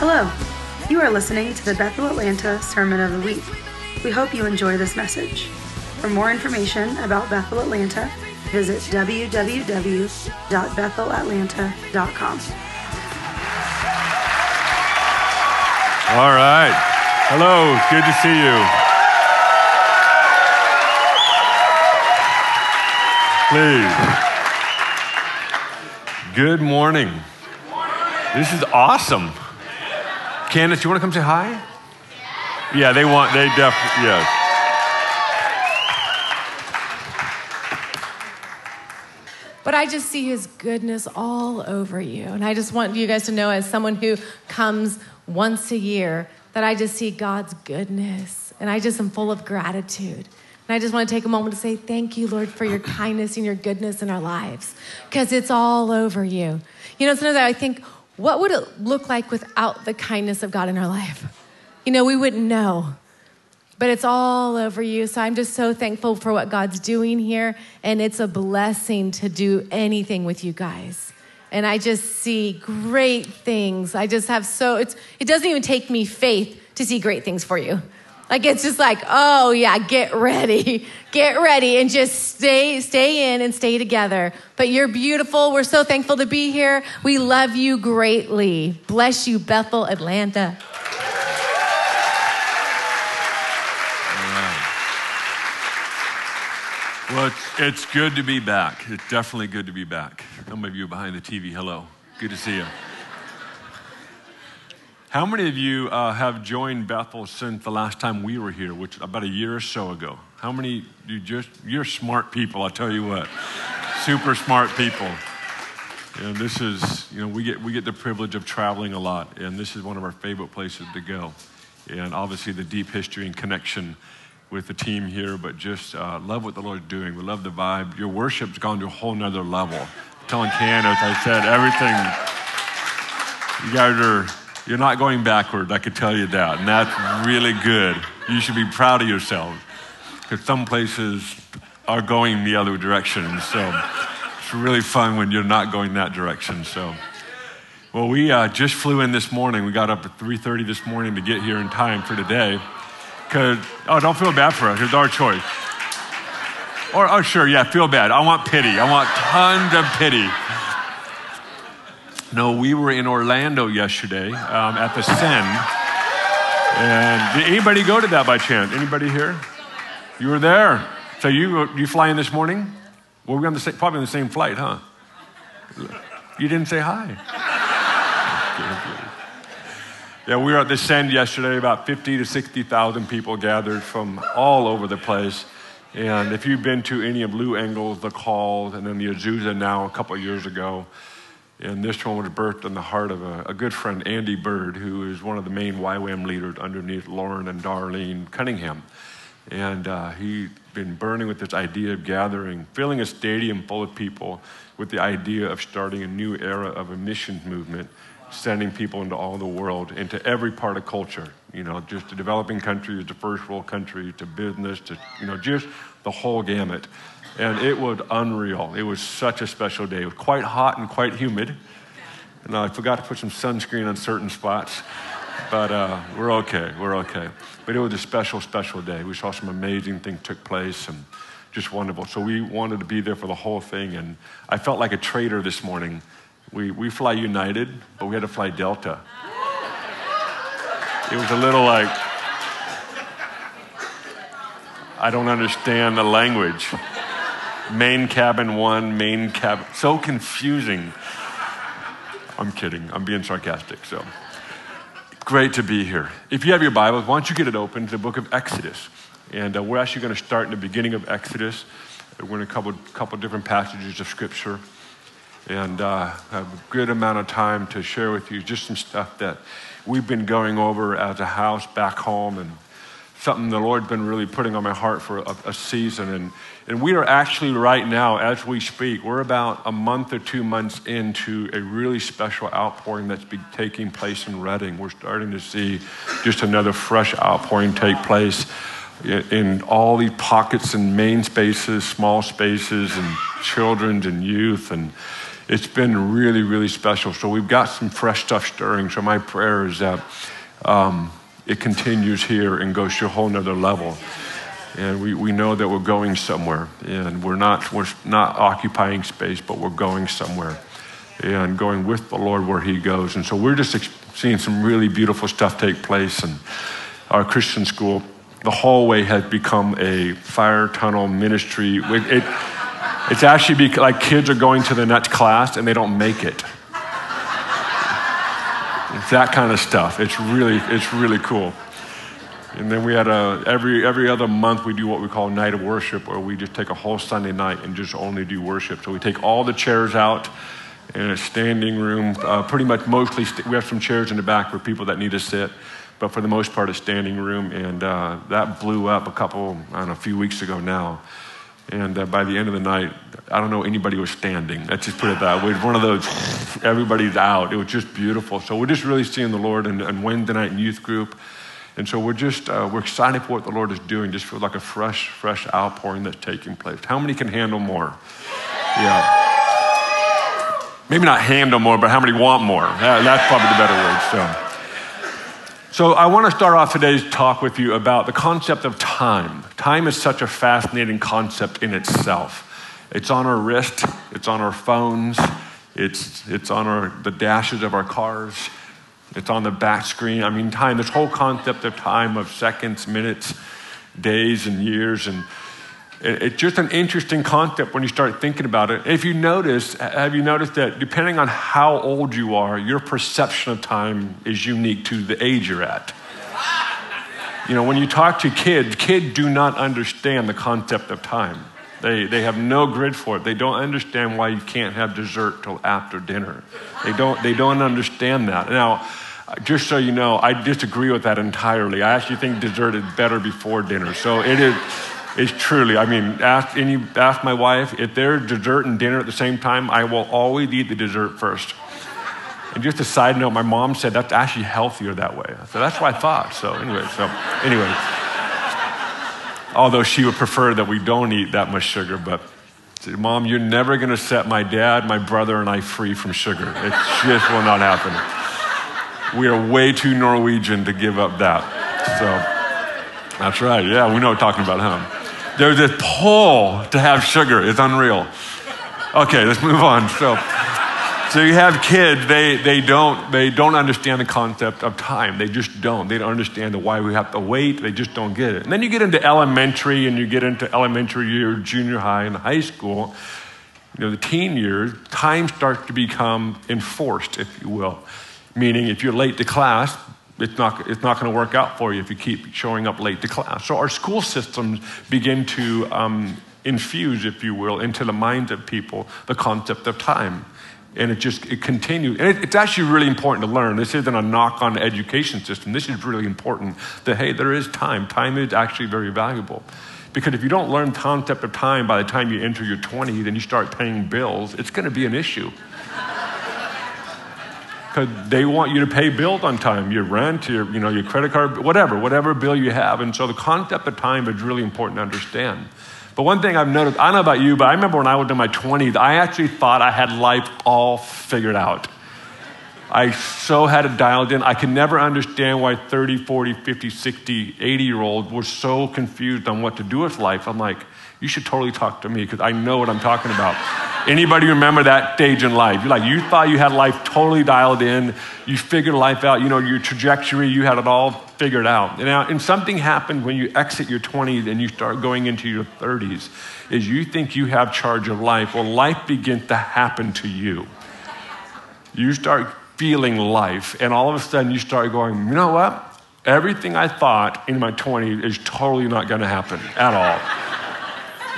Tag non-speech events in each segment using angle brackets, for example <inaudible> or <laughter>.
Hello. You are listening to the Bethel Atlanta Sermon of the Week. We hope you enjoy this message. For more information about Bethel Atlanta, visit www.bethelatlanta.com. All right. Hello. Good to see you. Please. Good morning. This is awesome. Candace, you want to come say hi? Yeah, they want, they definitely, yes. But I just see his goodness all over you. And I just want you guys to know, as someone who comes once a year, that I just see God's goodness. And I just am full of gratitude. And I just want to take a moment to say thank you, Lord, for your kindness and your goodness in our lives, because it's all over you. You know, sometimes I think, what would it look like without the kindness of God in our life? You know, we wouldn't know. But it's all over you. So I'm just so thankful for what God's doing here. And it's a blessing to do anything with you guys. And I just see great things. I just have so, it's, it doesn't even take me faith to see great things for you. Like it's just like, oh yeah, get ready, <laughs> get ready, and just stay, stay in and stay together. But you're beautiful. We're so thankful to be here. We love you greatly. Bless you, Bethel, Atlanta. Well, it's, it's good to be back. It's definitely good to be back. Some of you behind the TV, hello. Good to see you. How many of you uh, have joined Bethel since the last time we were here, which about a year or so ago? How many you just you're smart people, I'll tell you what. Super smart people. And this is, you know, we get we get the privilege of traveling a lot, and this is one of our favorite places to go. And obviously the deep history and connection with the team here, but just uh, love what the Lord's doing. We love the vibe. Your worship's gone to a whole nother level. I'm telling Candace, I said everything. You guys are, you're not going backward, I can tell you that. And that's really good. You should be proud of yourselves because some places are going the other direction. So it's really fun when you're not going that direction. So, well, we uh, just flew in this morning. We got up at 3:30 this morning to get here in time for today. Because, oh, don't feel bad for us. It's our choice. Or, oh, sure, yeah, feel bad. I want pity. I want tons of pity. No, we were in Orlando yesterday um, at the Send. And did anybody go to that by chance? Anybody here? You were there. So you you flying this morning? Well, we're on the same, probably on the same flight, huh? You didn't say hi. <laughs> Yeah, we were at the Send yesterday. About 50 to 60,000 people gathered from all over the place. And if you've been to any of Lou Engle's, The Call, and then the Azusa now a couple years ago, and this one was birthed in the heart of a, a, good friend, Andy Byrd, who is one of the main YWAM leaders underneath Loren and Darlene Cunningham. And uh, he's been burning with this idea of gathering, filling a stadium full of people with the idea of starting a new era of a mission movement sending people into all the world, into every part of culture, you know, just to developing countries, to first world countries, to business, to, you know, just the whole gamut. And it was unreal. It was such a special day. It was quite hot and quite humid. And I forgot to put some sunscreen on certain spots, but uh, we're okay. We're okay. But it was a special, special day. We saw some amazing things took place and just wonderful. So we wanted to be there for the whole thing. And I felt like a traitor this morning we, we fly United, but we had to fly Delta. It was a little like, I don't understand the language. Main cabin one, main cabin, so confusing. I'm kidding, I'm being sarcastic, so. Great to be here. If you have your Bibles, why don't you get it open to the book of Exodus? And uh, we're actually going to start in the beginning of Exodus. We're in a couple, couple different passages of Scripture and uh, have a good amount of time to share with you just some stuff that we've been going over as a house back home and something the Lord's been really putting on my heart for a, a, season. And, and we are actually, right now, as we speak, we're about a month or two months into a really special outpouring that's been taking place in Redding. We're starting to see just another fresh outpouring take place in, all these pockets and main spaces, small spaces, and children and youth. And it's been really, really special. So we've got some fresh stuff stirring. So my prayer is that um, it continues here and goes to a whole nother level. And we, we know that we're going somewhere. And we're not, we're not occupying space, but we're going somewhere. And going with the Lord where He goes. And so we're just seeing some really beautiful stuff take place. And our Christian school, the hallway has become a fire tunnel ministry. It, it, it's actually be, like kids are going to the next class and they don't make it. That kind of stuff. It's really, it's really cool. And then we had a, every, every other month we do what we call night of worship, where we just take a whole Sunday night and just only do worship. So we take all the chairs out in a standing room, uh, pretty much mostly, st- we have some chairs in the back for people that need to sit, but for the most part, a standing room. And uh, that blew up a couple, I don't know, a few weeks ago now. And uh, by the end of the night, I don't know anybody was standing. Let's just put it that way. One of those, everybody's out. It was just beautiful. So we're just really seeing the Lord in, in Wednesday night youth group. And so we're just, uh, we're excited for what the Lord is doing. Just feel like a fresh, fresh outpouring that's taking place. How many can handle more? Yeah. Maybe not handle more, but how many want more? that's probably the better word. So. So, I want to start off today's talk with you about the concept of time. Time is such a fascinating concept in itself. It's on our wrist, it's on our phones, it's, it's on our, the dashes of our cars, it's on the back screen. I mean, time, this whole concept of time, of seconds, minutes, days, and years, and it's just an interesting concept when you start thinking about it. If you notice, have you noticed that depending on how old you are, your perception of time is unique to the age you're at? You know, when you talk to kids, kids do not understand the concept of time. They, they have no grid for it. They don't understand why you can't have dessert till after dinner. They don't, they don't understand that. Now, just so you know, I disagree with that entirely. I actually think dessert is better before dinner. So it is, it's truly, I mean, ask, any, ask my wife, if there's dessert and dinner at the same time, I will always eat the dessert first. And just a side note, my mom said that's actually healthier that way. So that's what I thought. So anyway, so anyway. Although she would prefer that we don't eat that much sugar, but said, Mom, you're never going to set my dad, my brother, and I free from sugar. It just will not happen. We are way too Norwegian to give up that. So that's right. Yeah, we know talking about him. There's this pull to have sugar. It's unreal. Okay, let's move on. So, so you have kids, they, they, don't, they don't understand the concept of time. They just don't. They don't understand the why we have to wait. They just don't get it. And then you get into elementary and you get into elementary year, junior high, and high school. You know, the teen years, time starts to become enforced, if you will. Meaning, if you're late to class, it's not, it's not going to work out for you if you keep showing up late to class. So our school systems begin to um, infuse, if you will, into the minds of people the concept of time. And it just it continues. And it, it's actually really important to learn. This isn't a knock on the education system. This is really important that, hey, there is time. Time is actually very valuable. Because if you don't learn the concept of time by the time you enter your 20s and you start paying bills, it's going to be an issue they want you to pay bills on time, your rent, your, you know, your credit card, whatever, whatever bill you have. And so the concept of time is really important to understand. But one thing I've noticed, I don't know about you, but I remember when I was in my 20s, I actually thought I had life all figured out. I so had it dialed in. I could never understand why 30, 40, 50, 60, 80 year olds were so confused on what to do with life. I'm like, you should totally talk to me because I know what I'm talking about. Anybody remember that stage in life? You're like, you thought you had life totally dialed in, you figured life out, you know, your trajectory, you had it all figured out. Now, and something happened when you exit your 20s and you start going into your 30s, is you think you have charge of life. Well, life begins to happen to you. You start feeling life, and all of a sudden you start going, you know what? Everything I thought in my 20s is totally not going to happen at all.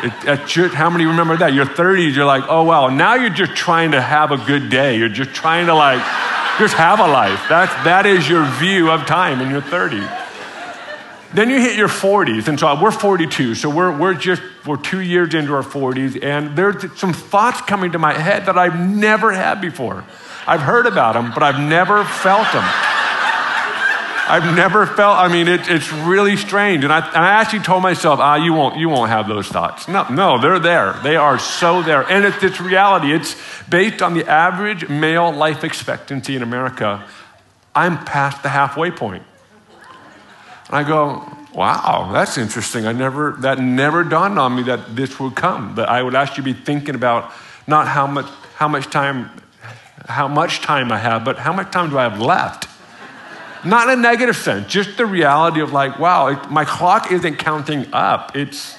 It, how many remember that? Your 30s, you're like, oh, wow. Now you're just trying to have a good day. You're just trying to, like, just have a life. That's, that is your view of time in your 30s. Then you hit your 40s, and so we're 42, so we're, we're just, we're two years into our 40s, and there's some thoughts coming to my head that I've never had before. I've heard about them, but I've never felt them. I've never felt, I mean, it, it's really strange. And I, and I actually told myself, ah, you won't, you won't have those thoughts. No, no, they're there. They are so there. And it's, it's reality. It's based on the average male life expectancy in America. I'm past the halfway point. And I go, wow, that's interesting. I never, that never dawned on me that this would come, that I would actually be thinking about not how much, how much time, how much time I have, but how much time do I have left? Not in a negative sense, just the reality of like, wow, it, my clock isn't counting up. It's,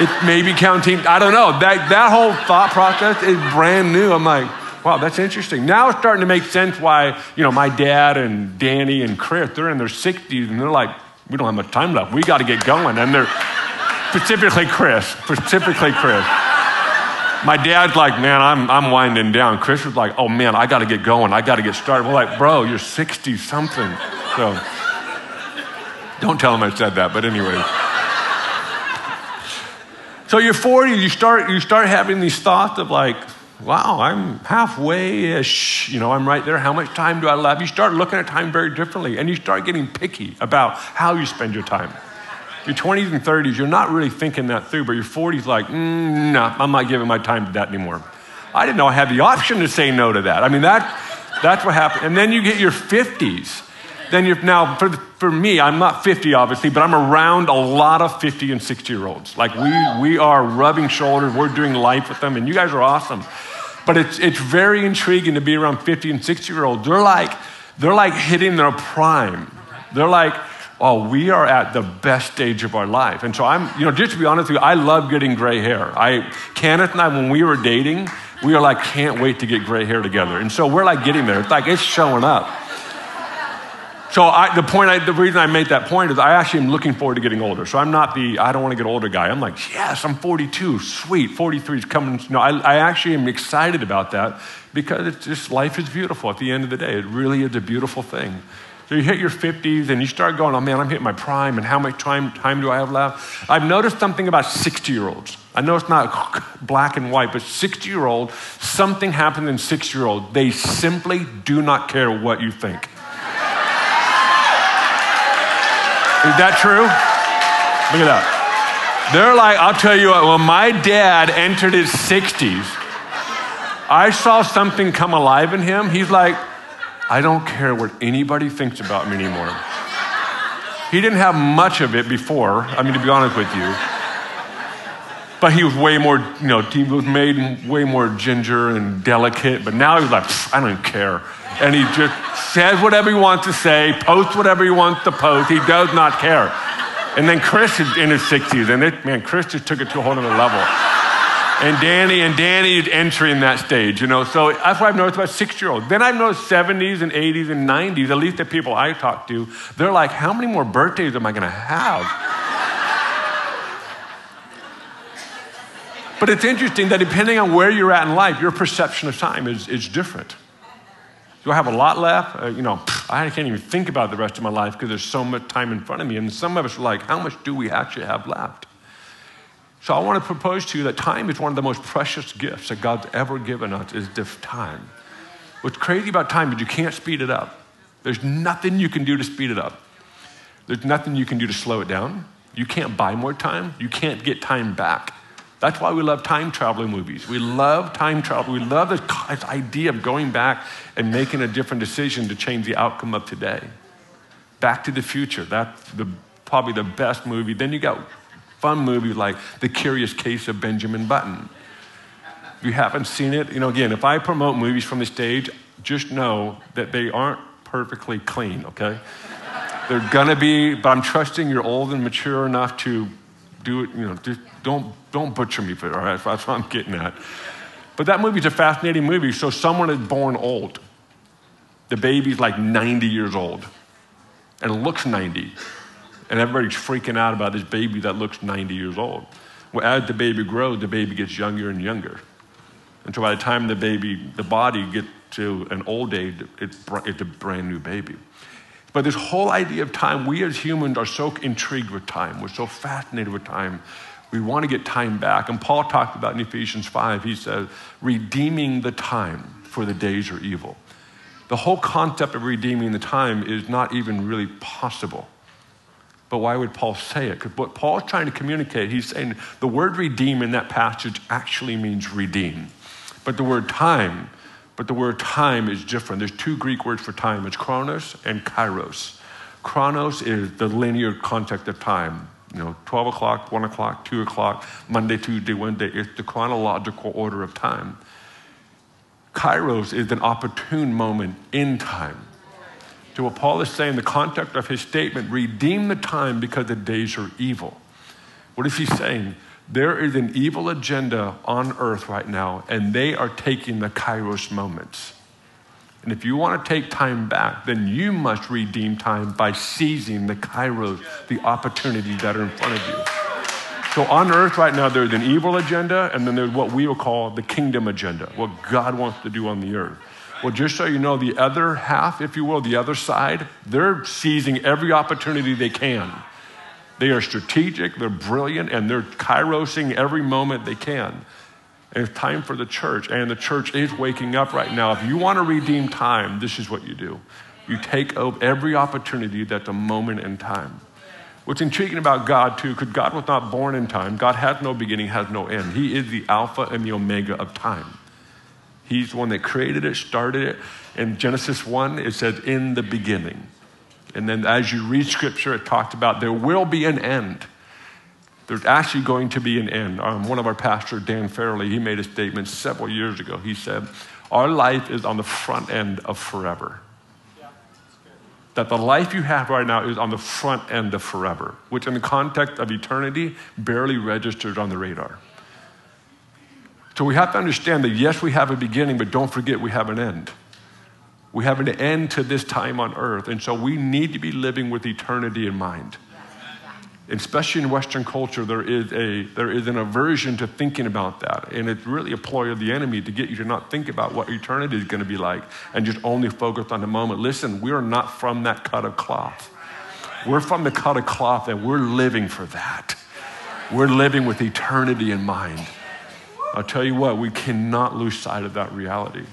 it may be counting, I don't know. That, that whole thought process is brand new. I'm like, wow, that's interesting. Now it's starting to make sense why, you know, my dad and Danny and Chris, they're in their 60s and they're like, we don't have much time left. We got to get going. And they're, specifically Chris, specifically Chris. My dad's like, man, I'm, I'm winding down. Chris was like, oh man, I got to get going. I got to get started. We're like, bro, you're 60 something. So don't tell him I said that, but anyway. So you're 40, you start, you start having these thoughts of like, wow, I'm halfway ish. You know, I'm right there. How much time do I have? You start looking at time very differently and you start getting picky about how you spend your time your 20s and 30s, you're not really thinking that through, but your 40s, like, mm, no, I'm not giving my time to that anymore. I didn't know I had the option to say no to that. I mean, that, that's what happened. And then you get your 50s. Then you're now, for, for me, I'm not 50 obviously, but I'm around a lot of 50 and 60 year olds. Like we, we are rubbing shoulders, we're doing life with them, and you guys are awesome. But it's, it's very intriguing to be around 50 and 60 year olds. They're like, they're like hitting their prime. They're like, oh, we are at the best stage of our life. And so I'm, you know, just to be honest with you, I love getting gray hair. I, Candace and I, when we were dating, we were like, can't wait to get gray hair together. And so we're like getting there. It's like, it's showing up. So I, the point, I, the reason I made that point is I actually am looking forward to getting older. So I'm not the I don't want to get older guy. I'm like, yes, I'm 42, sweet, 43 is coming. No, I, I actually am excited about that because it's just life is beautiful. At the end of the day, it really is a beautiful thing. So you hit your 50s and you start going, oh man, I'm hitting my prime, and how much time, time do I have left? I've noticed something about 60 year olds. I know it's not <laughs> black and white, but 60 year old, something happened in 60 year old. They simply do not care what you think. <laughs> Is that true? Look at that. They're like, I'll tell you what, when my dad entered his 60s, I saw something come alive in him. He's like, I don't care what anybody thinks about me anymore. He didn't have much of it before, I mean, to be honest with you. But he was way more, you know, he was made way more ginger and delicate. But now he's like, I don't care. And he just says whatever he wants to say, posts whatever he wants to post. He does not care. And then Chris is in his 60s, and it, man, Chris just took it to a whole other level and Danny and Danny entering that stage, you know. So that's what I've noticed about six year olds. Then I've noticed 70s and 80s and 90s, at least the people I talk to, they're like, how many more birthdays am I going to have? but it's interesting that depending on where you're at in life, your perception of time is, is different. Do I have a lot left? Uh, you know, I can't even think about the rest of my life because there's so much time in front of me. And some of us are like, how much do we actually have left? So I want to propose to you that time is one of the most precious gifts that God's ever given us is this time. What's crazy about time is you can't speed it up. There's nothing you can do to speed it up. There's nothing you can do to slow it down. You can't buy more time. You can't get time back. That's why we love time traveling movies. We love time travel. We love this idea of going back and making a different decision to change the outcome of today. Back to the Future. That's the, probably the best movie. Then you got fun movies like The Curious Case of Benjamin Button. If you haven't seen it, you know, again, if I promote movies from the stage, just know that they aren't perfectly clean, okay? They're gonna be, but I'm trusting you're old and mature enough to do it, you know, just don't, don't butcher me for it, all right? That's what I'm getting at. But that movie's a fascinating movie. So someone is born old. The baby's like 90 years old and looks 90 and everybody's freaking out about this baby that looks 90 years old. Well, as the baby grows, the baby gets younger and younger. And so by the time the baby, the body gets to an old age, it's, it's a brand new baby. But this whole idea of time, we as humans are so intrigued with time. We're so fascinated with time. We want to get time back. And Paul talked about in Ephesians 5, he says, redeeming the time for the days are evil. The whole concept of redeeming the time is not even really possible. But why would Paul say it? Because what Paul's trying to communicate, he's saying the word redeem in that passage actually means redeem. But the word time, but the word time is different. There's two Greek words for time it's chronos and kairos. Chronos is the linear concept of time. You know, 12 o'clock, 1 o'clock, 2 o'clock, Monday, Tuesday, Wednesday. It's the chronological order of time. Kairos is an opportune moment in time. To what Paul is saying, the context of his statement, redeem the time because the days are evil. What is he saying? There is an evil agenda on earth right now, and they are taking the kairos moments. And if you want to take time back, then you must redeem time by seizing the kairos, the opportunities that are in front of you. So on earth right now, there's an evil agenda, and then there's what we will call the kingdom agenda, what God wants to do on the earth. Well, just so you know, the other half, if you will, the other side, they're seizing every opportunity they can. They are strategic, they're brilliant, and they're kairosing every moment they can. And it's time for the church, and the church is waking up right now. If you want to redeem time, this is what you do you take every opportunity that's a moment in time. What's intriguing about God, too, because God was not born in time. God has no beginning, has no end. He is the Alpha and the Omega of time. He's the one that created it, started it. In Genesis 1, it says, in the beginning. And then as you read scripture, it talked about there will be an end. There's actually going to be an end. Um, one of our pastors, Dann Farrelly, he made a statement several years ago. He said, Our life is on the front end of forever. that the life you have right now is on the front end of forever, which in the context of eternity barely registers on the radar. So we have to understand that yes, we have a beginning, but don't forget we have an end. We have an end to this time on earth. And so we need to be living with eternity in mind. Especially in Western culture, there is, a, there is an aversion to thinking about that. And it's really a ploy of the enemy to get you to not think about what eternity is going to be like and just only focus on the moment. Listen, we are not from that cut of cloth. We're from the cut of cloth and we're living for that. We're living with eternity in mind. I'll tell you what, we cannot lose sight of that reality.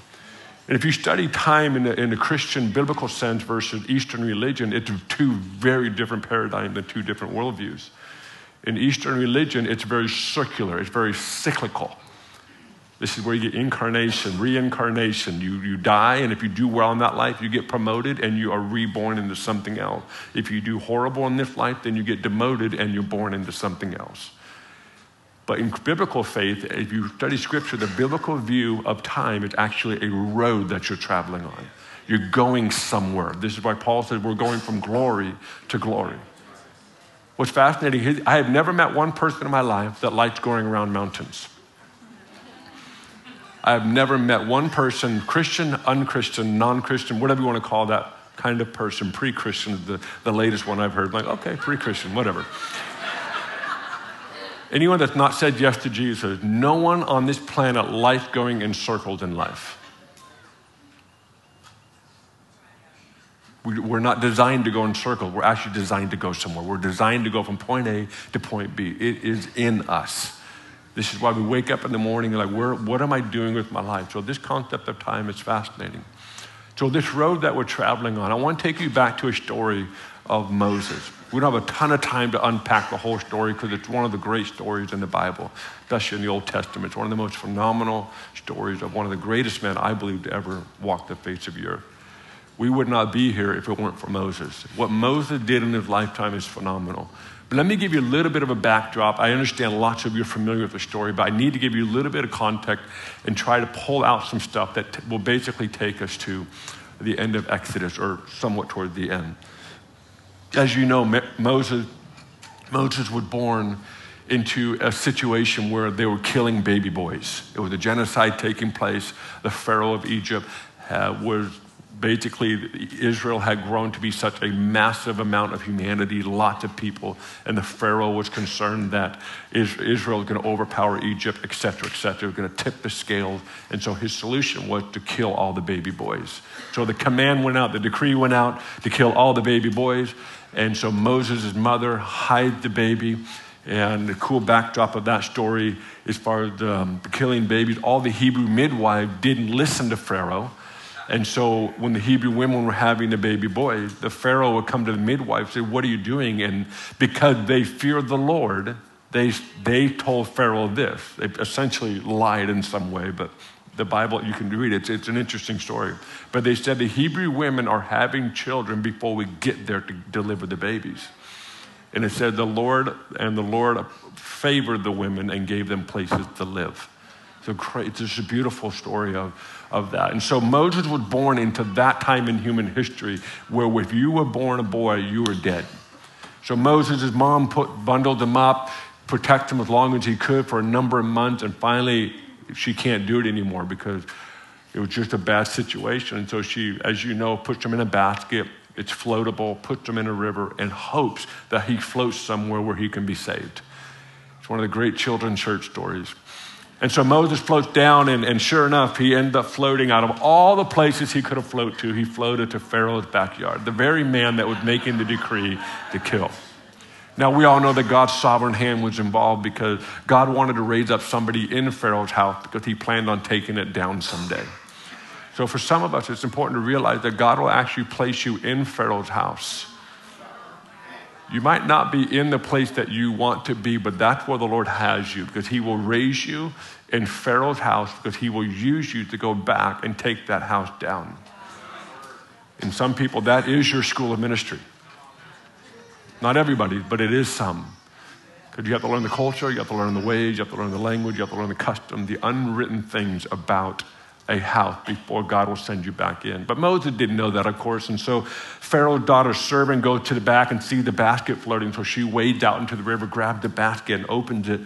And if you study time in the, in the Christian biblical sense versus Eastern religion, it's two very different paradigms and two different worldviews. In Eastern religion, it's very circular, it's very cyclical. This is where you get incarnation, reincarnation. You, you die, and if you do well in that life, you get promoted and you are reborn into something else. If you do horrible in this life, then you get demoted and you're born into something else. But in biblical faith, if you study scripture, the biblical view of time is actually a road that you're traveling on. You're going somewhere. This is why Paul said we're going from glory to glory. What's fascinating, I have never met one person in my life that likes going around mountains. I have never met one person, Christian, unchristian, non Christian, whatever you want to call that kind of person, pre Christian the, the latest one I've heard. Like, okay, pre Christian, whatever. Anyone that's not said yes to Jesus, no one on this planet life going encircled in life. We're not designed to go in circles. We're actually designed to go somewhere. We're designed to go from point A to point B. It is in us. This is why we wake up in the morning and like, where, what am I doing with my life? So this concept of time is fascinating. So this road that we're traveling on, I want to take you back to a story of Moses. We don't have a ton of time to unpack the whole story because it's one of the great stories in the Bible, especially in the Old Testament. It's one of the most phenomenal stories of one of the greatest men I believe to ever walk the face of the earth. We would not be here if it weren't for Moses. What Moses did in his lifetime is phenomenal. But let me give you a little bit of a backdrop. I understand lots of you are familiar with the story, but I need to give you a little bit of context and try to pull out some stuff that t- will basically take us to the end of Exodus or somewhat toward the end. As you know, Moses, Moses was born into a situation where they were killing baby boys. It was a genocide taking place. The Pharaoh of Egypt was basically, Israel had grown to be such a massive amount of humanity, lots of people, and the Pharaoh was concerned that Israel was going to overpower Egypt, et cetera, et cetera, was going to tip the scales. And so his solution was to kill all the baby boys. So the command went out, the decree went out to kill all the baby boys. And so Moses' mother hid the baby. And the cool backdrop of that story, as far as um, killing babies, all the Hebrew midwives didn't listen to Pharaoh. And so when the Hebrew women were having the baby boy, the Pharaoh would come to the midwife and say, What are you doing? And because they feared the Lord, they, they told Pharaoh this. They essentially lied in some way, but the Bible, you can read it. It's, it's, an interesting story. But they said the Hebrew women are having children before we get there to deliver the babies. And it said the Lord and the Lord favored the women and gave them places to live. So it's just a beautiful story of, of that. And so Moses was born into that time in human history where if you were born a boy, you were dead. So Moses' mom put, bundled him up, protected him as long as he could for a number of months, and finally she can't do it anymore because it was just a bad situation. And so she, as you know, puts him in a basket. It's floatable, puts him in a river, and hopes that he floats somewhere where he can be saved. It's one of the great children's church stories. And so Moses floats down, and, and sure enough, he ended up floating out of all the places he could have floated to. He floated to Pharaoh's backyard, the very man that was making the decree to kill. Now, we all know that God's sovereign hand was involved because God wanted to raise up somebody in Pharaoh's house because he planned on taking it down someday. So, for some of us, it's important to realize that God will actually place you in Pharaoh's house. You might not be in the place that you want to be, but that's where the Lord has you because he will raise you in Pharaoh's house because he will use you to go back and take that house down. And some people, that is your school of ministry. Not everybody, but it is some. Because you have to learn the culture, you have to learn the ways, you have to learn the language, you have to learn the custom, the unwritten things about a house before God will send you back in. But Moses didn't know that, of course. And so Pharaoh's daughter's servant goes to the back and see the basket floating. So she wades out into the river, grabbed the basket, and opens it.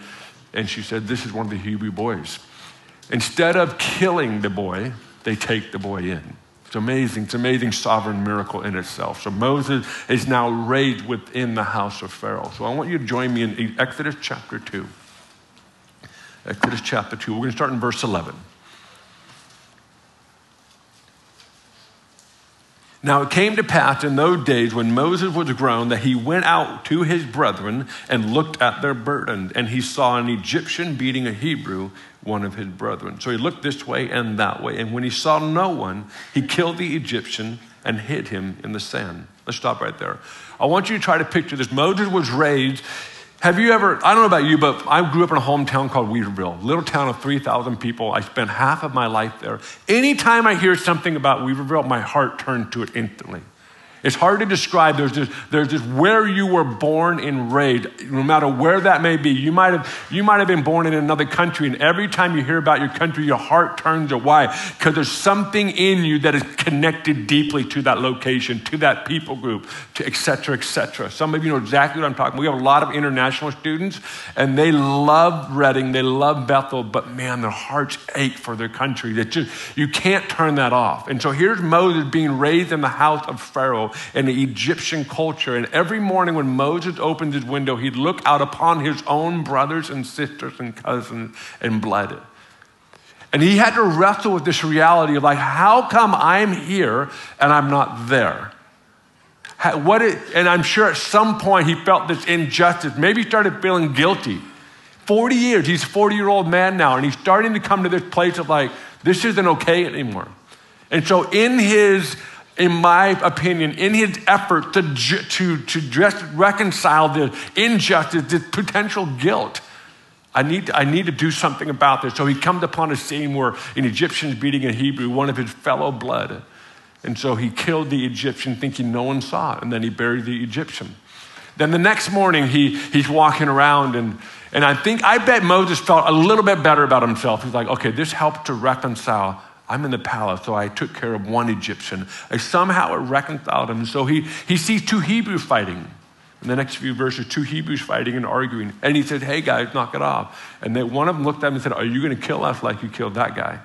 And she said, This is one of the Hebrew boys. Instead of killing the boy, they take the boy in. Amazing. It's amazing sovereign miracle in itself. So Moses is now raised within the house of Pharaoh. So I want you to join me in Exodus chapter 2. Exodus chapter 2. We're going to start in verse 11. Now it came to pass in those days when Moses was grown that he went out to his brethren and looked at their burden, and he saw an Egyptian beating a Hebrew, one of his brethren. So he looked this way and that way, and when he saw no one, he killed the Egyptian and hid him in the sand. Let's stop right there. I want you to try to picture this. Moses was raised have you ever, I don't know about you, but I grew up in a hometown called Weaverville, little town of 3,000 people. I spent half of my life there. Anytime I hear something about Weaverville, my heart turns to it instantly. It's hard to describe. There's just, there's this where you were born and raised, no matter where that may be. You might have, you might have been born in another country, and every time you hear about your country, your heart turns why? Because there's something in you that is connected deeply to that location, to that people group, to et cetera, et cetera. Some of you know exactly what I'm talking about. We have a lot of international students, and they love Redding, they love Bethel, but man, their hearts ache for their country. That just you can't turn that off. And so here's Moses being raised in the house of Pharaoh in the Egyptian culture. And every morning when Moses opened his window, he'd look out upon his own brothers and sisters and cousins and blood. And he had to wrestle with this reality of like, how come I'm here and I'm not there? What it, and I'm sure at some point he felt this injustice. Maybe he started feeling guilty. 40 years, he's a 40 year old man now, and he's starting to come to this place of like, this isn't okay anymore. And so, in his in my opinion, in his effort to, to, to just reconcile the injustice, the potential guilt. I need, I need to do something about this. So he comes upon a scene where an Egyptian is beating a Hebrew, one of his fellow blood. And so he killed the Egyptian thinking no one saw it, and then he buried the Egyptian. Then the next morning, he, he's walking around, and, and I think, I bet Moses felt a little bit better about himself. He's like, okay, this helped to reconcile I'm in the palace, so I took care of one Egyptian. I somehow it reconciled him. So he, he sees two Hebrews fighting. In the next few verses, two Hebrews fighting and arguing. And he said, Hey guys, knock it off. And then one of them looked at him and said, Are you going to kill us like you killed that guy?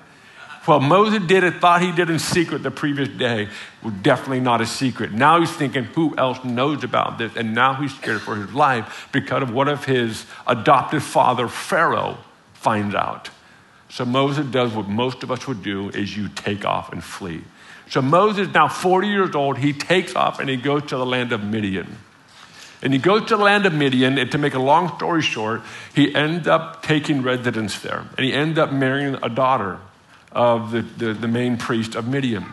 Well, Moses did it, thought he did in secret the previous day, was definitely not a secret. Now he's thinking, who else knows about this? And now he's scared for his life because of what if his adopted father, Pharaoh, finds out. So Moses does what most of us would do is you take off and flee. So Moses, now 40 years old, he takes off and he goes to the land of Midian. And he goes to the land of Midian, and to make a long story short, he ends up taking residence there. And he ends up marrying a daughter of the, the, the main priest of Midian.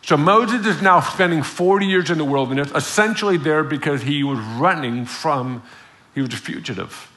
So Moses is now spending 40 years in the wilderness, essentially there because he was running from, he was a fugitive.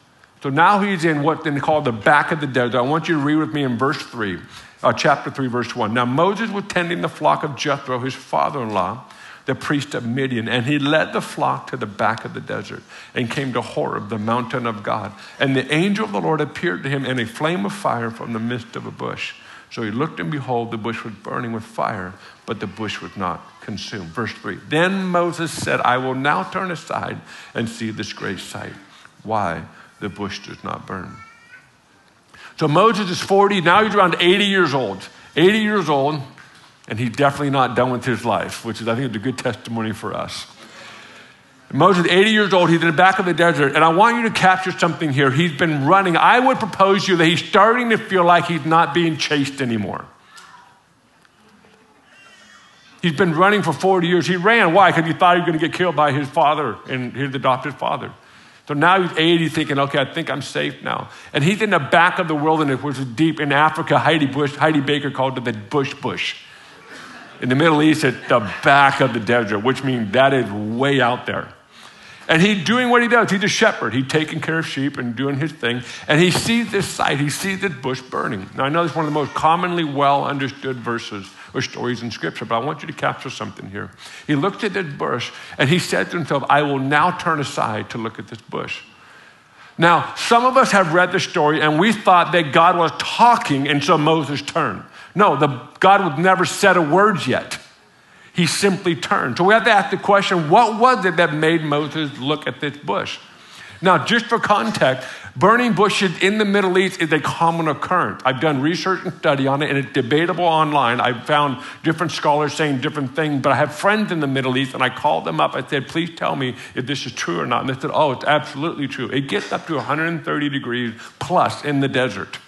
So now he's in what they call the back of the desert. I want you to read with me in verse 3, uh, chapter 3, verse 1. Now Moses was tending the flock of Jethro, his father in law, the priest of Midian, and he led the flock to the back of the desert and came to Horeb, the mountain of God. And the angel of the Lord appeared to him in a flame of fire from the midst of a bush. So he looked, and behold, the bush was burning with fire, but the bush was not consumed. Verse 3 Then Moses said, I will now turn aside and see this great sight. Why? The bush does not burn. So Moses is 40, now he's around 80 years old. 80 years old, and he's definitely not done with his life, which is, I think, is a good testimony for us. Moses, 80 years old, he's in the back of the desert, and I want you to capture something here. He's been running. I would propose to you that he's starting to feel like he's not being chased anymore. He's been running for 40 years. He ran. Why? Because he thought he was going to get killed by his father and his adopted father. So now he's 80, thinking, okay, I think I'm safe now. And he's in the back of the wilderness, which is deep in Africa. Heidi, Bush, Heidi Baker called it the bush bush. In the Middle East, it's the back of the desert, which means that is way out there. And he doing what he does. He's a shepherd. He's taking care of sheep and doing his thing. And he sees this sight. He sees this bush burning. Now, I know it's one of the most commonly well understood verses or stories in Scripture, but I want you to capture something here. He looked at this bush and he said to himself, I will now turn aside to look at this bush. Now, some of us have read the story and we thought that God was talking and so Moses turned. No, the, God would never said a word yet. He simply turned. So we have to ask the question what was it that made Moses look at this bush? Now, just for context, burning bushes in the Middle East is a common occurrence. I've done research and study on it, and it's debatable online. I've found different scholars saying different things, but I have friends in the Middle East, and I called them up. I said, please tell me if this is true or not. And they said, oh, it's absolutely true. It gets up to 130 degrees plus in the desert,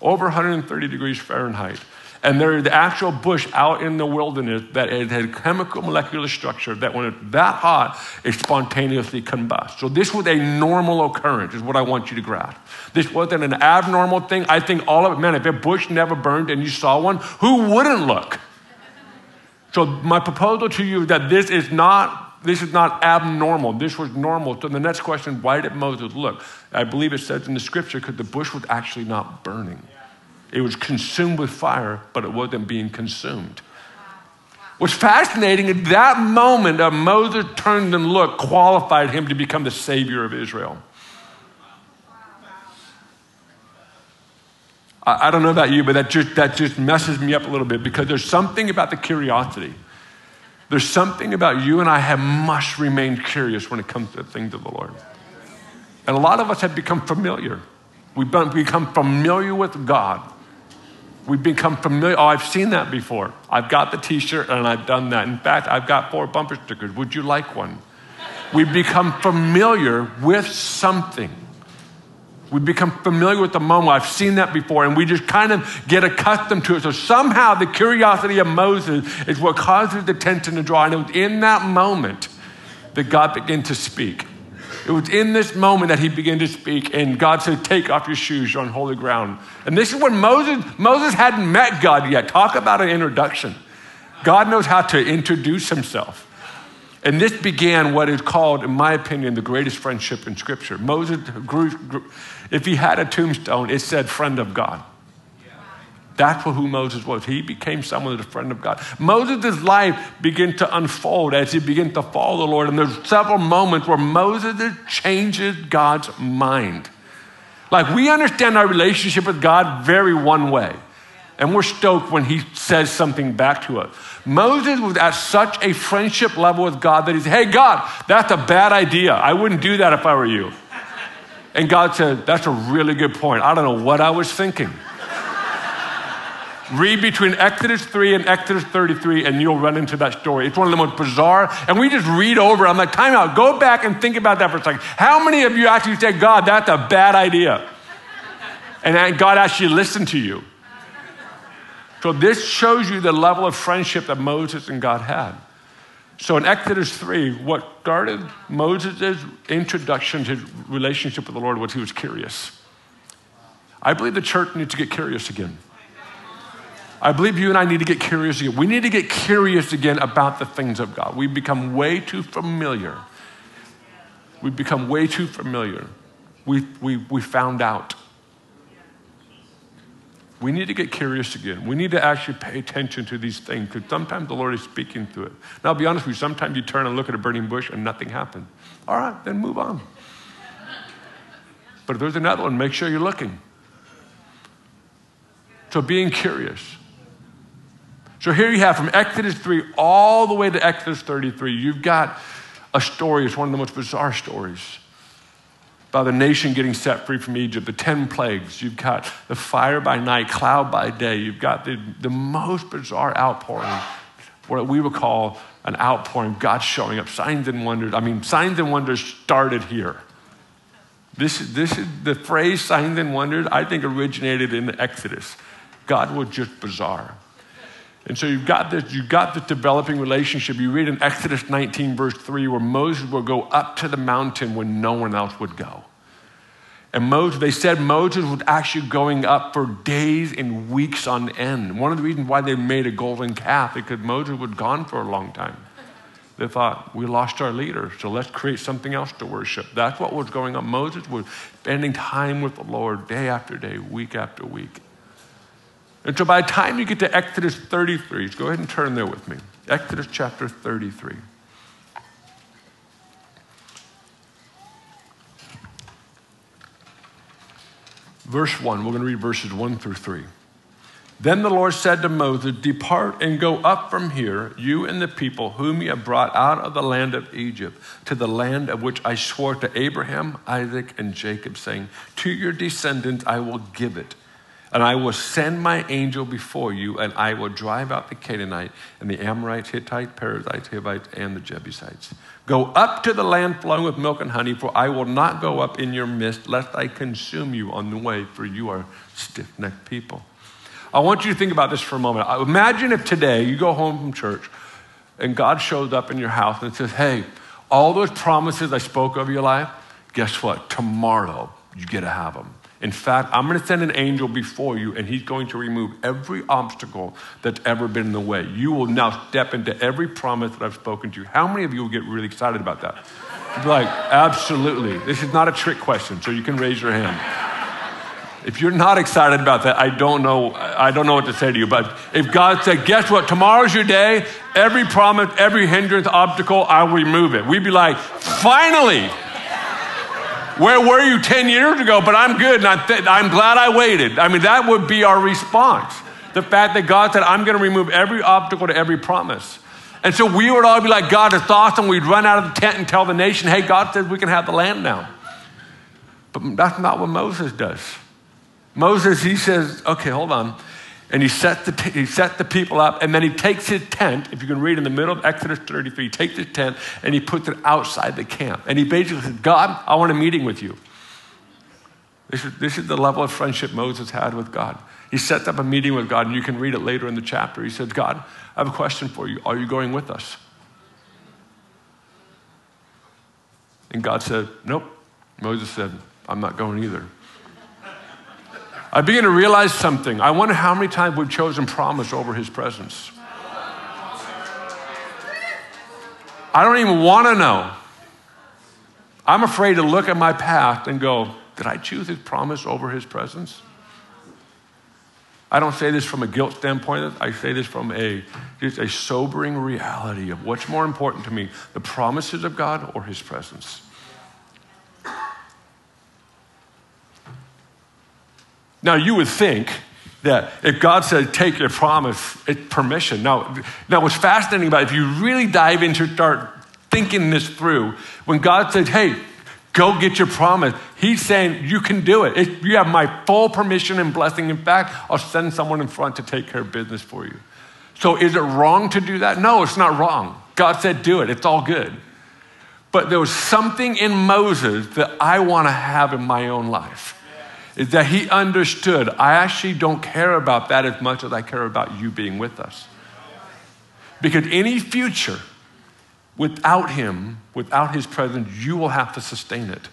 over 130 degrees Fahrenheit. And there's the actual bush out in the wilderness that it had chemical molecular structure that when it's that hot, it spontaneously combusts. So this was a normal occurrence, is what I want you to grasp. This wasn't an abnormal thing. I think all of it, man, if a bush never burned and you saw one, who wouldn't look? So my proposal to you is that this is not this is not abnormal. This was normal. So the next question, why did Moses look? I believe it says in the scripture because the bush was actually not burning. It was consumed with fire, but it wasn't being consumed. What's fascinating is that moment of Moses turned and looked qualified him to become the savior of Israel. I, I don't know about you, but that just, that just messes me up a little bit because there's something about the curiosity. There's something about you and I have must remain curious when it comes to the things of the Lord. And a lot of us have become familiar. We've become familiar with God. We've become familiar. Oh, I've seen that before. I've got the t shirt and I've done that. In fact, I've got four bumper stickers. Would you like one? We've become familiar with something. We've become familiar with the moment. I've seen that before, and we just kind of get accustomed to it. So somehow the curiosity of Moses is what causes the tension to draw. And it was in that moment that God began to speak. It was in this moment that he began to speak, and God said, Take off your shoes, you're on holy ground. And this is when Moses, Moses hadn't met God yet. Talk about an introduction. God knows how to introduce himself. And this began what is called, in my opinion, the greatest friendship in Scripture. Moses grew, grew if he had a tombstone, it said, friend of God. That's who Moses was. He became someone that's a friend of God. Moses' life began to unfold as he began to follow the Lord. And there's several moments where Moses changes God's mind. Like we understand our relationship with God very one way. And we're stoked when he says something back to us. Moses was at such a friendship level with God that he said, Hey, God, that's a bad idea. I wouldn't do that if I were you. And God said, That's a really good point. I don't know what I was thinking. Read between Exodus 3 and Exodus 33, and you'll run into that story. It's one of the most bizarre, and we just read over. I'm like, time out, go back and think about that for a second. How many of you actually say, God, that's a bad idea? And God actually listened to you. So this shows you the level of friendship that Moses and God had. So in Exodus 3, what started Moses' introduction to relationship with the Lord was he was curious. I believe the church needs to get curious again. I believe you and I need to get curious again. We need to get curious again about the things of God. We've become way too familiar. We've become way too familiar. We, we, we found out. We need to get curious again. We need to actually pay attention to these things because sometimes the Lord is speaking through it. Now, I'll be honest with you, sometimes you turn and look at a burning bush and nothing happened. All right, then move on. But if there's another one, make sure you're looking. So, being curious. So, here you have from Exodus 3 all the way to Exodus 33, you've got a story. It's one of the most bizarre stories by the nation getting set free from Egypt, the 10 plagues. You've got the fire by night, cloud by day. You've got the, the most bizarre outpouring, what we would call an outpouring, God showing up, signs and wonders. I mean, signs and wonders started here. This, this is the phrase signs and wonders, I think, originated in the Exodus. God was just bizarre. And so you've got this, you've got this developing relationship. You read in Exodus 19, verse 3, where Moses will go up to the mountain when no one else would go. And Moses, they said Moses was actually going up for days and weeks on end. One of the reasons why they made a golden calf, is because Moses was gone for a long time. They thought, we lost our leader, so let's create something else to worship. That's what was going on. Moses was spending time with the Lord day after day, week after week. And so by the time you get to Exodus 33, go ahead and turn there with me. Exodus chapter 33. Verse 1, we're going to read verses 1 through 3. Then the Lord said to Moses, Depart and go up from here, you and the people whom you have brought out of the land of Egypt, to the land of which I swore to Abraham, Isaac, and Jacob, saying, To your descendants I will give it and I will send my angel before you, and I will drive out the Canaanite and the Amorites, Hittite, Perizzites, Hivites, and the Jebusites. Go up to the land flowing with milk and honey, for I will not go up in your midst, lest I consume you on the way, for you are stiff necked people. I want you to think about this for a moment. Imagine if today you go home from church and God shows up in your house and says, Hey, all those promises I spoke of your life, guess what? Tomorrow you get to have them. In fact, I'm going to send an angel before you, and he's going to remove every obstacle that's ever been in the way. You will now step into every promise that I've spoken to you. How many of you will get really excited about that? like, absolutely. This is not a trick question, so you can raise your hand. If you're not excited about that, I don't know. I don't know what to say to you. But if God said, "Guess what? Tomorrow's your day. Every promise, every hindrance, obstacle, I'll remove it." We'd be like, "Finally!" Where were you 10 years ago? But I'm good and I'm, th- I'm glad I waited. I mean, that would be our response. The fact that God said, I'm going to remove every obstacle to every promise. And so we would all be like, God, it's awesome. We'd run out of the tent and tell the nation, hey, God says we can have the land now. But that's not what Moses does. Moses, he says, okay, hold on and he set, the, he set the people up, and then he takes his tent. If you can read in the middle of Exodus 33, he takes his tent and he puts it outside the camp. And he basically says, God, I want a meeting with you. This is, this is the level of friendship Moses had with God. He sets up a meeting with God, and you can read it later in the chapter. He said, God, I have a question for you. Are you going with us? And God said, Nope. Moses said, I'm not going either. I begin to realize something. I wonder how many times we've chosen promise over his presence. I don't even want to know. I'm afraid to look at my past and go, did I choose his promise over his presence? I don't say this from a guilt standpoint. I say this from a just a sobering reality of what's more important to me, the promises of God or his presence. Now, you would think that if God said, take your promise, it's permission. Now, now, what's fascinating about it, if you really dive into start thinking this through, when God said, hey, go get your promise, He's saying, you can do it. it. You have my full permission and blessing. In fact, I'll send someone in front to take care of business for you. So, is it wrong to do that? No, it's not wrong. God said, do it. It's all good. But there was something in Moses that I want to have in my own life is that he understood I actually don't care about that as much as I care about you being with us. Because any future without him, without his presence, you will have to sustain it.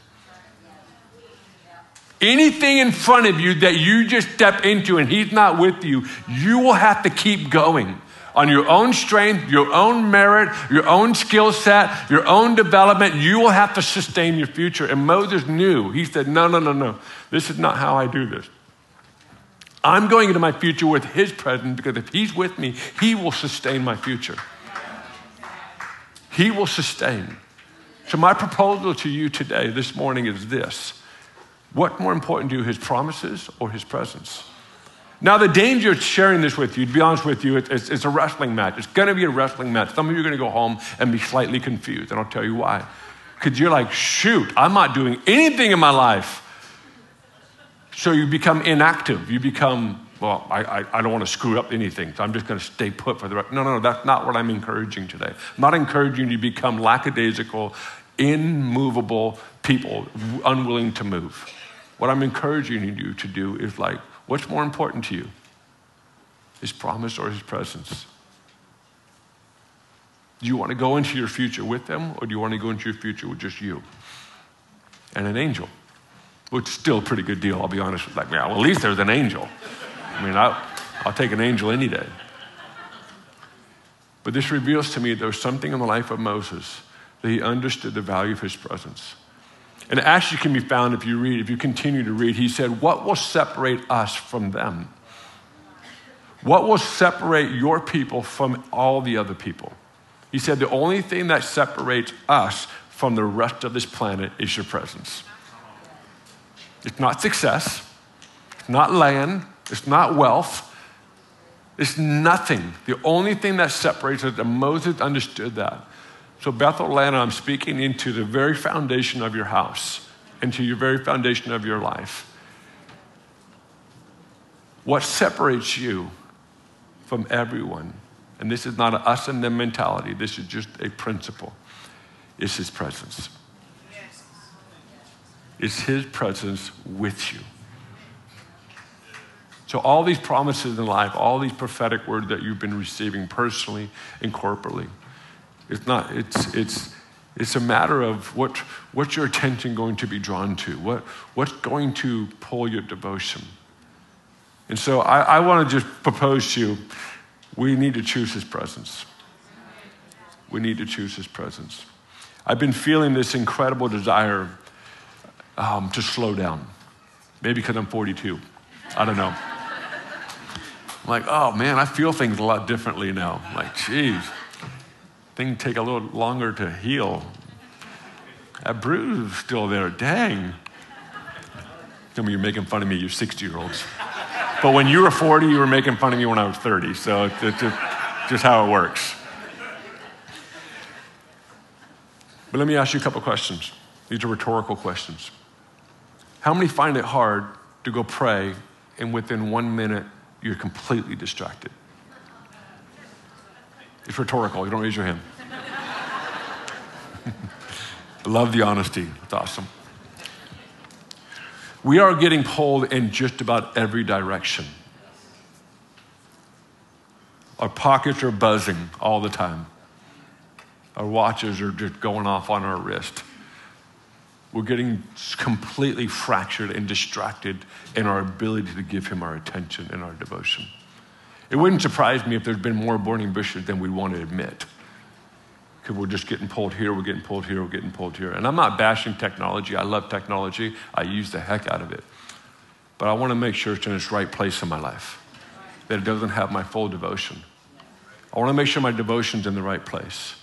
Anything in front of you that you just step into and He's not with you, you will have to keep going on your own strength, your own merit, your own skill set, your own development. You will have to sustain your future. And Moses knew. He said, No, no, no, no. This is not how I do this. I'm going into my future with His presence because if He's with me, He will sustain my future. He will sustain. So, my proposal to you today, this morning, is this What more important to you, His promises or His presence? Now, the danger of sharing this with you, to be honest with you, it's, it's a wrestling match. It's going to be a wrestling match. Some of you are going to go home and be slightly confused, and I'll tell you why. Because you're like, shoot, I'm not doing anything in my life. So you become inactive. You become, well, I, I, I don't want to screw up anything, so I'm just going to stay put for the rest. No, no, no, that's not what I'm encouraging today. I'm not encouraging you to become lackadaisical, immovable people, unwilling to move. What I'm encouraging you to do is like, What's more important to you? His promise or his presence? Do you want to go into your future with them or do you want to go into your future with just you and an angel? Which is still a pretty good deal, I'll be honest with you. Well, at least there's an angel. I mean, I'll, I'll take an angel any day. But this reveals to me there was something in the life of Moses that he understood the value of his presence. And actually can be found if you read, if you continue to read. He said, What will separate us from them? What will separate your people from all the other people? He said, The only thing that separates us from the rest of this planet is your presence. It's not success, it's not land, it's not wealth, it's nothing. The only thing that separates us, and Moses understood that. So, Bethel Atlanta, I'm speaking into the very foundation of your house, into your very foundation of your life. What separates you from everyone, and this is not an us and them mentality, this is just a principle, is His presence. It's His presence with you. So, all these promises in life, all these prophetic words that you've been receiving personally and corporately, it's not, it's, it's, it's a matter of what, what's your attention going to be drawn to? What, what's going to pull your devotion? And so I, I want to just propose to you we need to choose his presence. We need to choose his presence. I've been feeling this incredible desire um, to slow down. Maybe because I'm 42. I don't know. I'm like, oh man, I feel things a lot differently now. I'm like, geez thing take a little longer to heal. That bruise is still there. Dang. Some of you are making fun of me, you're 60 year olds. But when you were 40, you were making fun of me when I was 30. So it's just, just how it works. But let me ask you a couple questions. These are rhetorical questions. How many find it hard to go pray and within one minute you're completely distracted? It's rhetorical. You don't raise your hand. I <laughs> Love the honesty. It's awesome. We are getting pulled in just about every direction. Our pockets are buzzing all the time. Our watches are just going off on our wrist. We're getting completely fractured and distracted in our ability to give Him our attention and our devotion. It wouldn't surprise me if there's been more burning bushes than we want to admit. Because we're just getting pulled here, we're getting pulled here, we're getting pulled here. And I'm not bashing technology. I love technology. I use the heck out of it. But I want to make sure it's in its right place in my life, that it doesn't have my full devotion. I want to make sure my devotion's in the right place.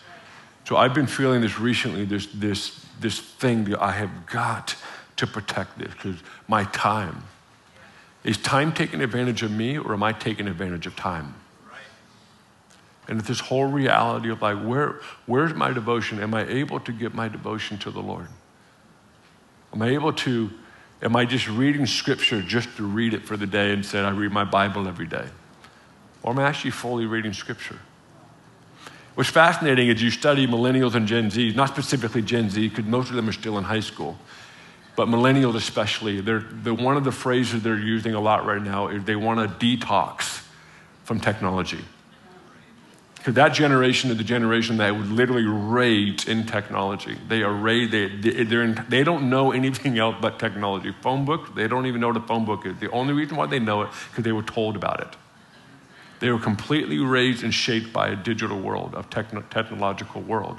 So I've been feeling this recently, this, this, this thing that I have got to protect this because my time, is time taking advantage of me or am I taking advantage of time? And it's this whole reality of like, where, where's my devotion? Am I able to give my devotion to the Lord? Am I able to, am I just reading scripture just to read it for the day and said, I read my Bible every day? Or am I actually fully reading scripture? What's fascinating is you study millennials and Gen Zs, not specifically Gen Z, because most of them are still in high school but millennials especially, they're, they're, one of the phrases they're using a lot right now is they want to detox from technology. Because that generation is the generation that would literally rage in technology. They are rage, they, they're in, they don't know <laughs> anything else but technology. Phone book, they don't even know what a phone book is. The only reason why they know it because they were told about it. They were completely raised and shaped by a digital world, a techno- technological world.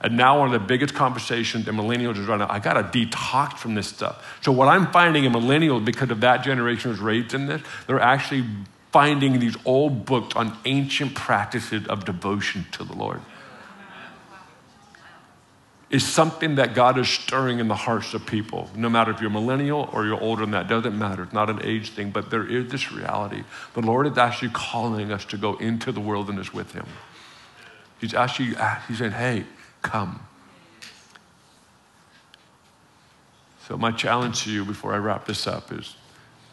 And now one of the biggest conversations that millennials is running, I got to detox from this stuff. So what I'm finding in millennials, because of that generation was raised in this, they're actually finding these old books on ancient practices of devotion to the Lord. Is something that God is stirring in the hearts of people. No matter if you're millennial or you're older than that, doesn't matter. It's not an age thing, but there is this reality. The Lord is actually calling us to go into the wilderness with Him. He's actually He's saying, "Hey, come." So my challenge to you before I wrap this up is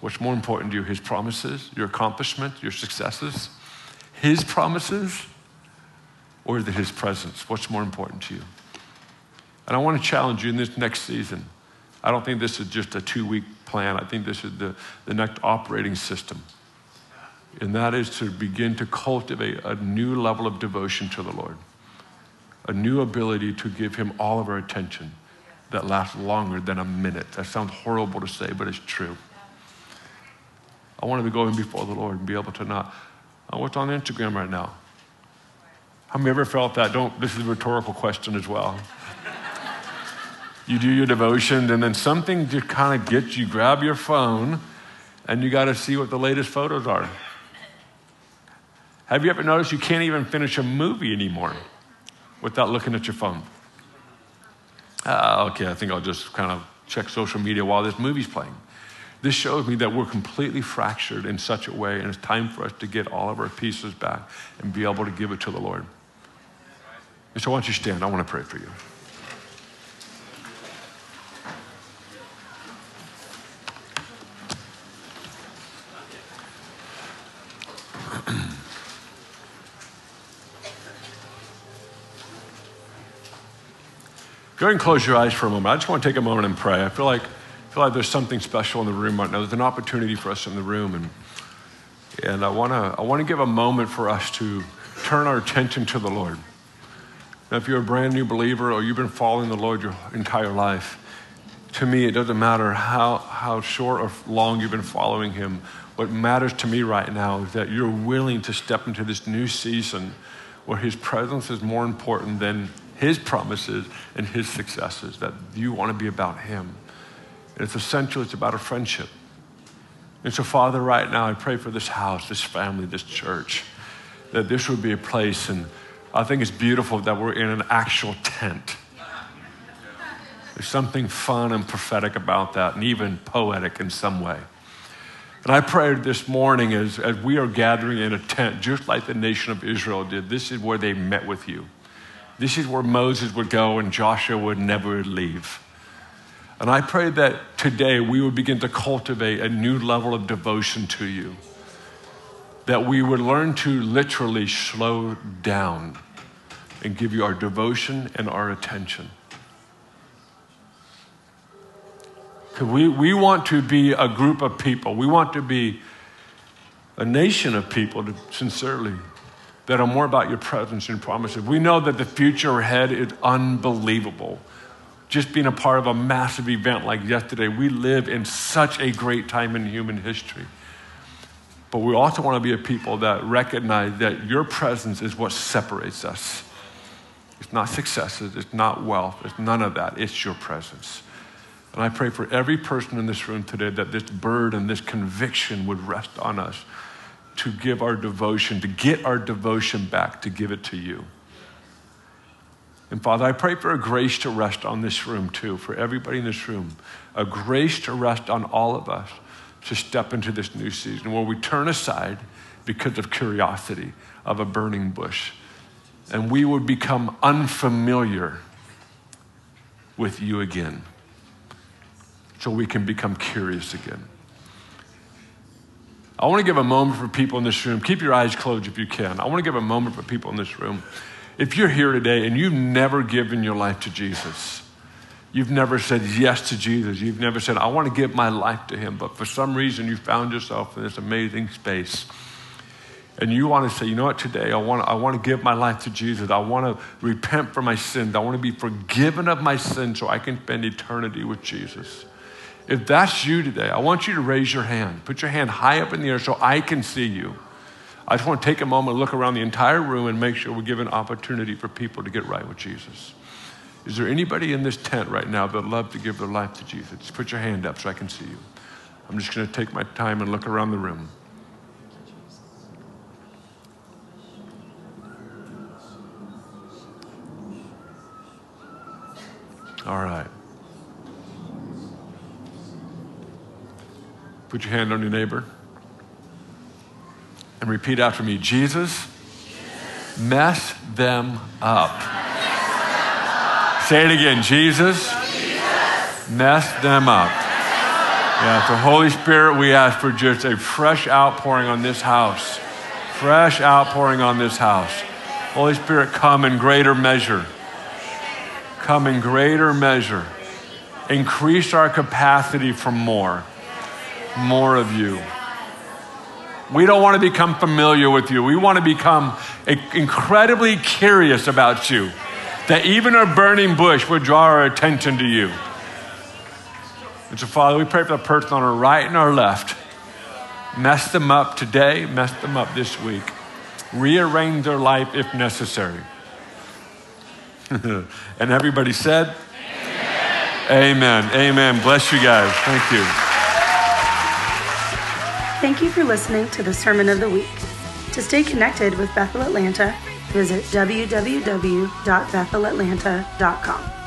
What's more important to you, his promises, your accomplishment, your successes, his promises, or it his presence? What's more important to you? And I want to challenge you in this next season. I don't think this is just a two week plan, I think this is the, the next operating system. And that is to begin to cultivate a new level of devotion to the Lord, a new ability to give him all of our attention that lasts longer than a minute. That sounds horrible to say, but it's true. I want to be going before the Lord and be able to not. Uh, what's on Instagram right now? Have you ever felt that? Don't. This is a rhetorical question as well. you do your devotion, and then something just kind of gets you. Grab your phone, and you got to see what the latest photos are. Have you ever noticed you can't even finish a movie anymore without looking at your phone? Uh, okay, I think I'll just kind of check social media while this movie's playing. This shows me that we're completely fractured in such a way, and it's time for us to get all of our pieces back and be able to give it to the Lord. And so, why don't you stand? I want to pray for you. Go ahead and close your eyes for a moment. I just want to take a moment and pray. I feel like feel like there's something special in the room right now. There's an opportunity for us in the room, and and I want to I want to give a moment for us to turn our attention to the Lord. Now, if you're a brand new believer or you've been following the Lord your entire life, to me it doesn't matter how how short or long you've been following Him. What matters to me right now is that you're willing to step into this new season where His presence is more important than His promises and His successes. That you want to be about Him. It's essential, it's about a friendship. And so, Father, right now, I pray for this house, this family, this church, that this would be a place. And I think it's beautiful that we're in an actual tent. There's something fun and prophetic about that, and even poetic in some way. And I prayed this morning as, as we are gathering in a tent, just like the nation of Israel did, this is where they met with you. This is where Moses would go and Joshua would never leave. And I pray that today we would begin to cultivate a new level of devotion to you. That we would learn to literally slow down and give you our devotion and our attention. Because we, we want to be a group of people, we want to be a nation of people, to, sincerely, that are more about your presence and promises. We know that the future ahead is unbelievable just being a part of a massive event like yesterday. We live in such a great time in human history. But we also want to be a people that recognize that your presence is what separates us. It's not successes, it's not wealth, it's none of that. It's your presence. And I pray for every person in this room today that this burden, this conviction would rest on us to give our devotion, to get our devotion back, to give it to you. And Father, I pray for a grace to rest on this room too, for everybody in this room, a grace to rest on all of us to step into this new season where we turn aside because of curiosity of a burning bush and we would become unfamiliar with you again so we can become curious again. I want to give a moment for people in this room. Keep your eyes closed if you can. I want to give a moment for people in this room if you're here today and you've never given your life to Jesus, you've never said yes to Jesus, you've never said, I want to give my life to him, but for some reason you found yourself in this amazing space and you want to say, you know what, today I want, I want to give my life to Jesus. I want to repent for my sins. I want to be forgiven of my sins so I can spend eternity with Jesus. If that's you today, I want you to raise your hand. Put your hand high up in the air so I can see you. I just want to take a moment, look around the entire room, and make sure we give an opportunity for people to get right with Jesus. Is there anybody in this tent right now that would love to give their life to Jesus? Just put your hand up so I can see you. I'm just going to take my time and look around the room. All right. Put your hand on your neighbor and repeat after me Jesus, mess them up. Say it again Jesus, mess them up. Yeah, the Holy Spirit, we ask for just a fresh outpouring on this house. Fresh outpouring on this house. Holy Spirit, come in greater measure come in greater measure. Increase our capacity for more. More of you. We don't want to become familiar with you. We want to become incredibly curious about you. That even a burning bush would draw our attention to you. And so, Father, we pray for the person on our right and our left. Mess them up today, mess them up this week. Rearrange their life if necessary. <laughs> and everybody said, Amen. Amen. Amen. Bless you guys. Thank you. Thank you for listening to the Sermon of the Week. To stay connected with Bethel Atlanta, visit www.bethelatlanta.com.